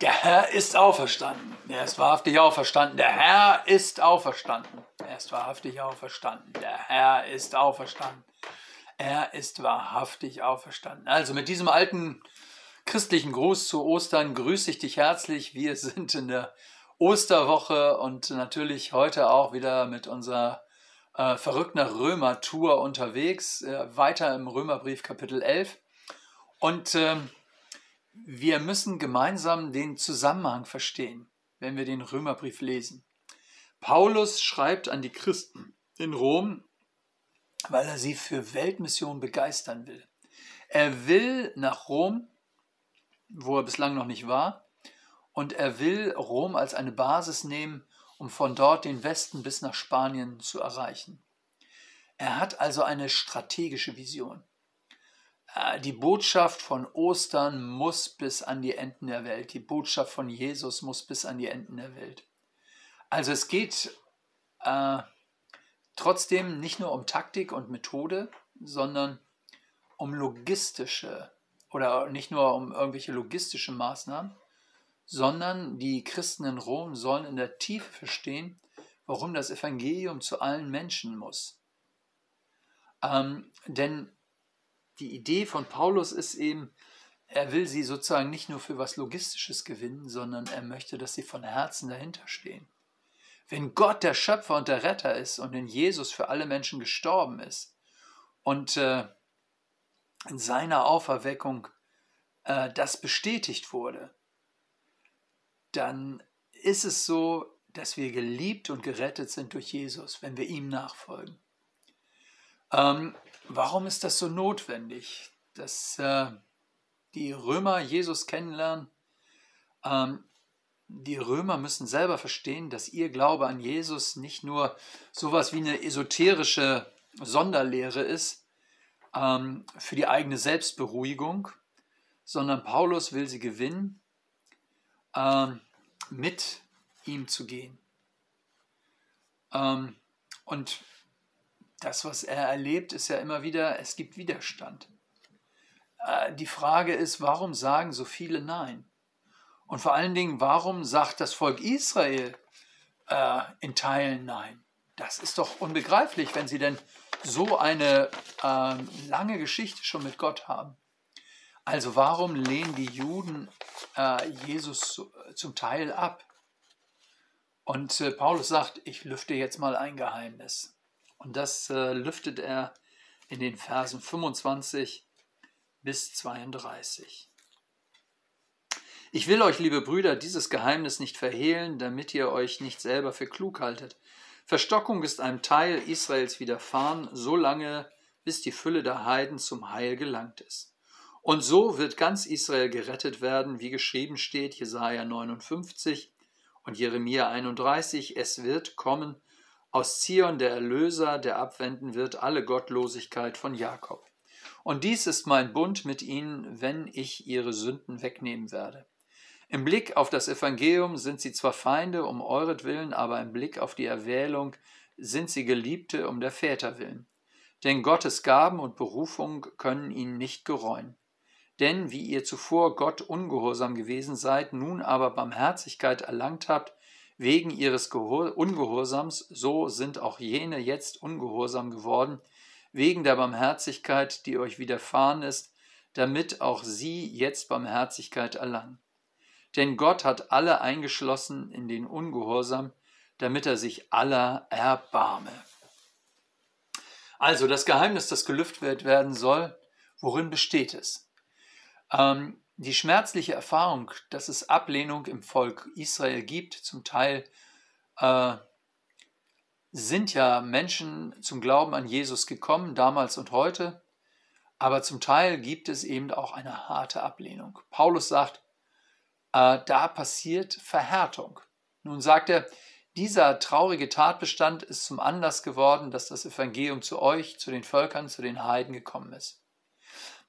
Der Herr ist auferstanden. Er ist wahrhaftig auferstanden. Der Herr ist auferstanden. Er ist wahrhaftig auferstanden. Der Herr ist auferstanden. Er ist wahrhaftig auferstanden. Also mit diesem alten christlichen Gruß zu Ostern grüße ich dich herzlich. Wir sind in der Osterwoche und natürlich heute auch wieder mit unserer äh, verrückten Römer-Tour unterwegs, äh, weiter im Römerbrief Kapitel 11. Und äh, wir müssen gemeinsam den Zusammenhang verstehen, wenn wir den Römerbrief lesen. Paulus schreibt an die Christen in Rom, weil er sie für Weltmission begeistern will. Er will nach Rom, wo er bislang noch nicht war, und er will Rom als eine Basis nehmen, um von dort den Westen bis nach Spanien zu erreichen. Er hat also eine strategische Vision. Äh, die Botschaft von Ostern muss bis an die Enden der Welt. Die Botschaft von Jesus muss bis an die Enden der Welt. Also es geht äh, trotzdem nicht nur um Taktik und Methode, sondern um logistische oder nicht nur um irgendwelche logistische Maßnahmen, sondern die Christen in Rom sollen in der Tiefe verstehen, warum das Evangelium zu allen Menschen muss. Ähm, denn die Idee von Paulus ist eben, er will sie sozusagen nicht nur für was Logistisches gewinnen, sondern er möchte, dass sie von Herzen dahinter stehen. Wenn Gott der Schöpfer und der Retter ist und in Jesus für alle Menschen gestorben ist und äh, in seiner Auferweckung äh, das bestätigt wurde, dann ist es so, dass wir geliebt und gerettet sind durch Jesus, wenn wir ihm nachfolgen. Ähm, warum ist das so notwendig, dass äh, die Römer Jesus kennenlernen? Ähm, die Römer müssen selber verstehen, dass ihr Glaube an Jesus nicht nur sowas wie eine esoterische Sonderlehre ist ähm, für die eigene Selbstberuhigung, sondern Paulus will sie gewinnen, ähm, mit ihm zu gehen. Ähm, und das, was er erlebt, ist ja immer wieder, es gibt Widerstand. Äh, die Frage ist, warum sagen so viele Nein? Und vor allen Dingen, warum sagt das Volk Israel äh, in Teilen Nein? Das ist doch unbegreiflich, wenn sie denn so eine äh, lange Geschichte schon mit Gott haben. Also warum lehnen die Juden äh, Jesus zum Teil ab? Und äh, Paulus sagt, ich lüfte jetzt mal ein Geheimnis. Und das äh, lüftet er in den Versen 25 bis 32. Ich will euch, liebe Brüder, dieses Geheimnis nicht verhehlen, damit ihr euch nicht selber für klug haltet. Verstockung ist einem Teil Israels widerfahren, so lange, bis die Fülle der Heiden zum Heil gelangt ist. Und so wird ganz Israel gerettet werden, wie geschrieben steht, Jesaja 59 und Jeremia 31, es wird kommen aus Zion der Erlöser, der abwenden wird alle Gottlosigkeit von Jakob. Und dies ist mein Bund mit ihnen, wenn ich ihre Sünden wegnehmen werde. Im Blick auf das Evangelium sind sie zwar Feinde um euretwillen, aber im Blick auf die Erwählung sind sie Geliebte um der Väter willen. Denn Gottes Gaben und Berufung können ihnen nicht gereuen. Denn wie ihr zuvor Gott ungehorsam gewesen seid, nun aber Barmherzigkeit erlangt habt, wegen ihres Ungehorsams, so sind auch jene jetzt ungehorsam geworden, wegen der Barmherzigkeit, die euch widerfahren ist, damit auch sie jetzt Barmherzigkeit erlangen. Denn Gott hat alle eingeschlossen in den Ungehorsam, damit er sich aller erbarme. Also das Geheimnis, das gelüftet werden soll, worin besteht es? Ähm, die schmerzliche Erfahrung, dass es Ablehnung im Volk Israel gibt, zum Teil äh, sind ja Menschen zum Glauben an Jesus gekommen, damals und heute, aber zum Teil gibt es eben auch eine harte Ablehnung. Paulus sagt, äh, da passiert Verhärtung. Nun sagt er, dieser traurige Tatbestand ist zum Anlass geworden, dass das Evangelium zu euch, zu den Völkern, zu den Heiden gekommen ist.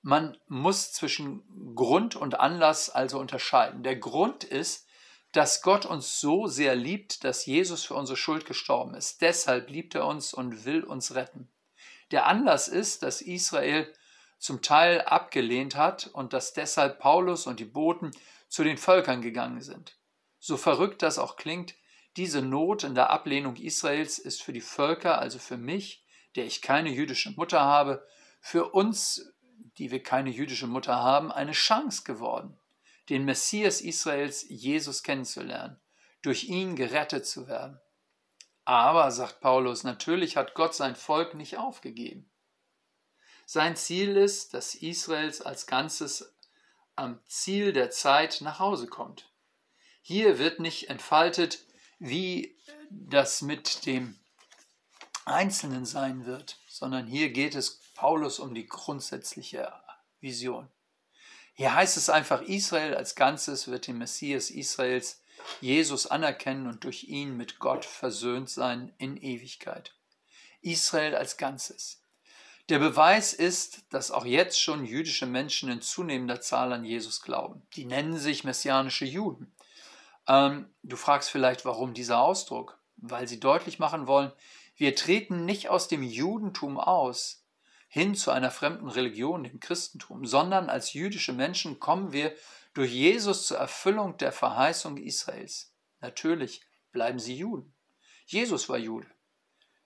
Man muss zwischen Grund und Anlass also unterscheiden. Der Grund ist, dass Gott uns so sehr liebt, dass Jesus für unsere Schuld gestorben ist. Deshalb liebt er uns und will uns retten. Der Anlass ist, dass Israel zum Teil abgelehnt hat und dass deshalb Paulus und die Boten zu den Völkern gegangen sind. So verrückt das auch klingt, diese Not in der Ablehnung Israels ist für die Völker, also für mich, der ich keine jüdische Mutter habe, für uns, die wir keine jüdische Mutter haben, eine Chance geworden, den Messias Israels, Jesus kennenzulernen, durch ihn gerettet zu werden. Aber, sagt Paulus, natürlich hat Gott sein Volk nicht aufgegeben. Sein Ziel ist, dass Israels als Ganzes am Ziel der Zeit nach Hause kommt. Hier wird nicht entfaltet, wie das mit dem Einzelnen sein wird, sondern hier geht es Paulus um die grundsätzliche Vision. Hier heißt es einfach, Israel als Ganzes wird den Messias Israels Jesus anerkennen und durch ihn mit Gott versöhnt sein in Ewigkeit. Israel als Ganzes. Der Beweis ist, dass auch jetzt schon jüdische Menschen in zunehmender Zahl an Jesus glauben. Die nennen sich messianische Juden. Ähm, du fragst vielleicht, warum dieser Ausdruck? Weil sie deutlich machen wollen, wir treten nicht aus dem Judentum aus, hin zu einer fremden Religion, dem Christentum, sondern als jüdische Menschen kommen wir durch Jesus zur Erfüllung der Verheißung Israels. Natürlich bleiben sie Juden. Jesus war Jude.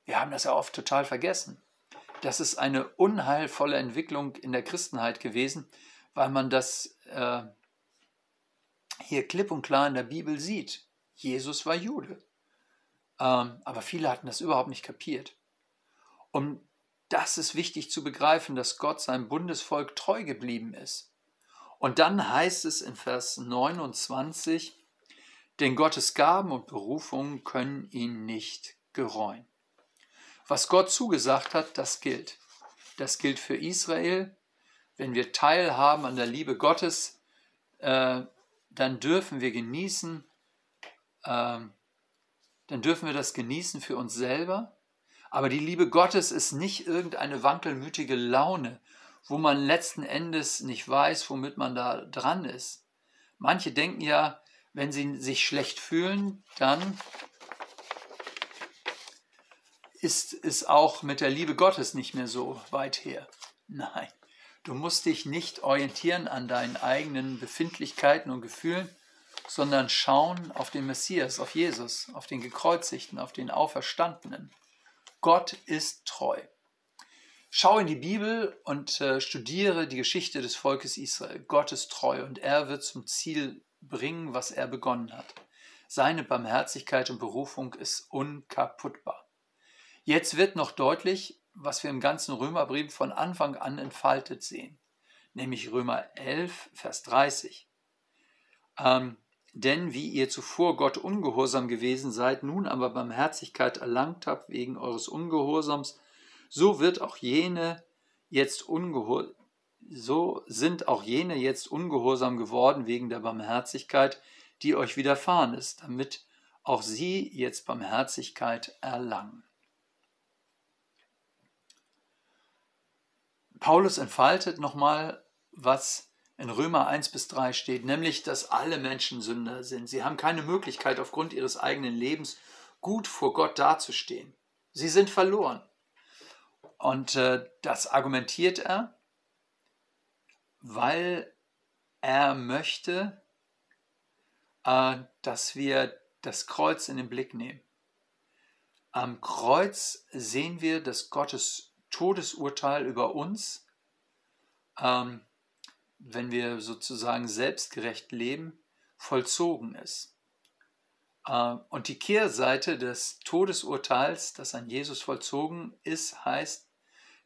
Wir haben das ja oft total vergessen. Das ist eine unheilvolle Entwicklung in der Christenheit gewesen, weil man das äh, hier klipp und klar in der Bibel sieht. Jesus war Jude. Ähm, aber viele hatten das überhaupt nicht kapiert. Und das ist wichtig zu begreifen, dass Gott seinem Bundesvolk treu geblieben ist. Und dann heißt es in Vers 29, denn Gottes Gaben und Berufungen können ihn nicht gereuen. Was Gott zugesagt hat, das gilt. Das gilt für Israel. Wenn wir teilhaben an der Liebe Gottes, äh, dann dürfen wir genießen, äh, dann dürfen wir das genießen für uns selber. Aber die Liebe Gottes ist nicht irgendeine wankelmütige Laune wo man letzten Endes nicht weiß, womit man da dran ist. Manche denken ja, wenn sie sich schlecht fühlen, dann ist es auch mit der Liebe Gottes nicht mehr so weit her. Nein, du musst dich nicht orientieren an deinen eigenen Befindlichkeiten und Gefühlen, sondern schauen auf den Messias, auf Jesus, auf den Gekreuzigten, auf den Auferstandenen. Gott ist treu. Schau in die Bibel und äh, studiere die Geschichte des Volkes Israel. Gott ist treu und er wird zum Ziel bringen, was er begonnen hat. Seine Barmherzigkeit und Berufung ist unkaputtbar. Jetzt wird noch deutlich, was wir im ganzen Römerbrief von Anfang an entfaltet sehen, nämlich Römer 11, Vers 30. Ähm, denn wie ihr zuvor Gott ungehorsam gewesen seid, nun aber Barmherzigkeit erlangt habt wegen eures Ungehorsams, so wird auch jene jetzt ungehorsam, so sind auch jene jetzt ungehorsam geworden wegen der Barmherzigkeit, die euch widerfahren ist, damit auch sie jetzt Barmherzigkeit erlangen. Paulus entfaltet nochmal, was in Römer 1 bis 3 steht, nämlich, dass alle Menschen Sünder sind. Sie haben keine Möglichkeit, aufgrund ihres eigenen Lebens gut vor Gott dazustehen. Sie sind verloren. Und äh, das argumentiert er, weil er möchte, äh, dass wir das Kreuz in den Blick nehmen. Am Kreuz sehen wir, dass Gottes Todesurteil über uns, ähm, wenn wir sozusagen selbstgerecht leben, vollzogen ist. Äh, und die Kehrseite des Todesurteils, das an Jesus vollzogen ist, heißt,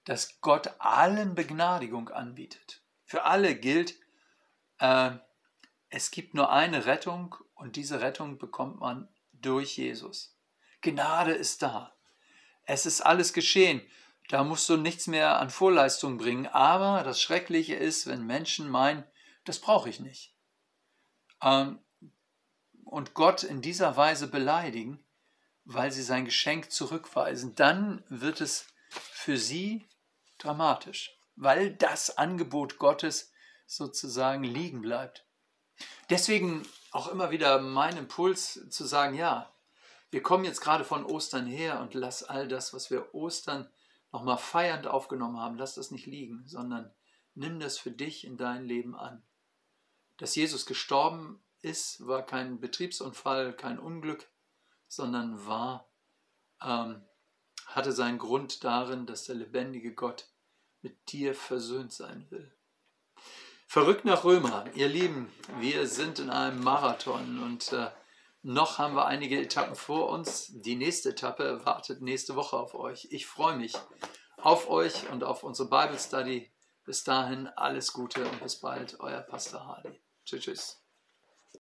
dass Gott allen Begnadigung anbietet. Für alle gilt, äh, es gibt nur eine Rettung und diese Rettung bekommt man durch Jesus. Gnade ist da. Es ist alles geschehen. Da musst du nichts mehr an Vorleistung bringen. Aber das Schreckliche ist, wenn Menschen meinen, das brauche ich nicht. Ähm, und Gott in dieser Weise beleidigen, weil sie sein Geschenk zurückweisen, dann wird es für sie dramatisch, weil das Angebot Gottes sozusagen liegen bleibt. Deswegen auch immer wieder mein Impuls zu sagen, ja, wir kommen jetzt gerade von Ostern her und lass all das, was wir Ostern nochmal feiernd aufgenommen haben, lass das nicht liegen, sondern Nimm das für dich in dein Leben an. Dass Jesus gestorben ist, war kein Betriebsunfall, kein Unglück, sondern war, ähm, hatte seinen Grund darin, dass der lebendige Gott mit dir versöhnt sein will. Verrückt nach Römer, ihr Lieben, wir sind in einem Marathon und äh, noch haben wir einige Etappen vor uns. Die nächste Etappe wartet nächste Woche auf euch. Ich freue mich auf euch und auf unsere Bible Study. Bis dahin alles Gute und bis bald, euer Pastor Hardy. Tschüss. tschüss.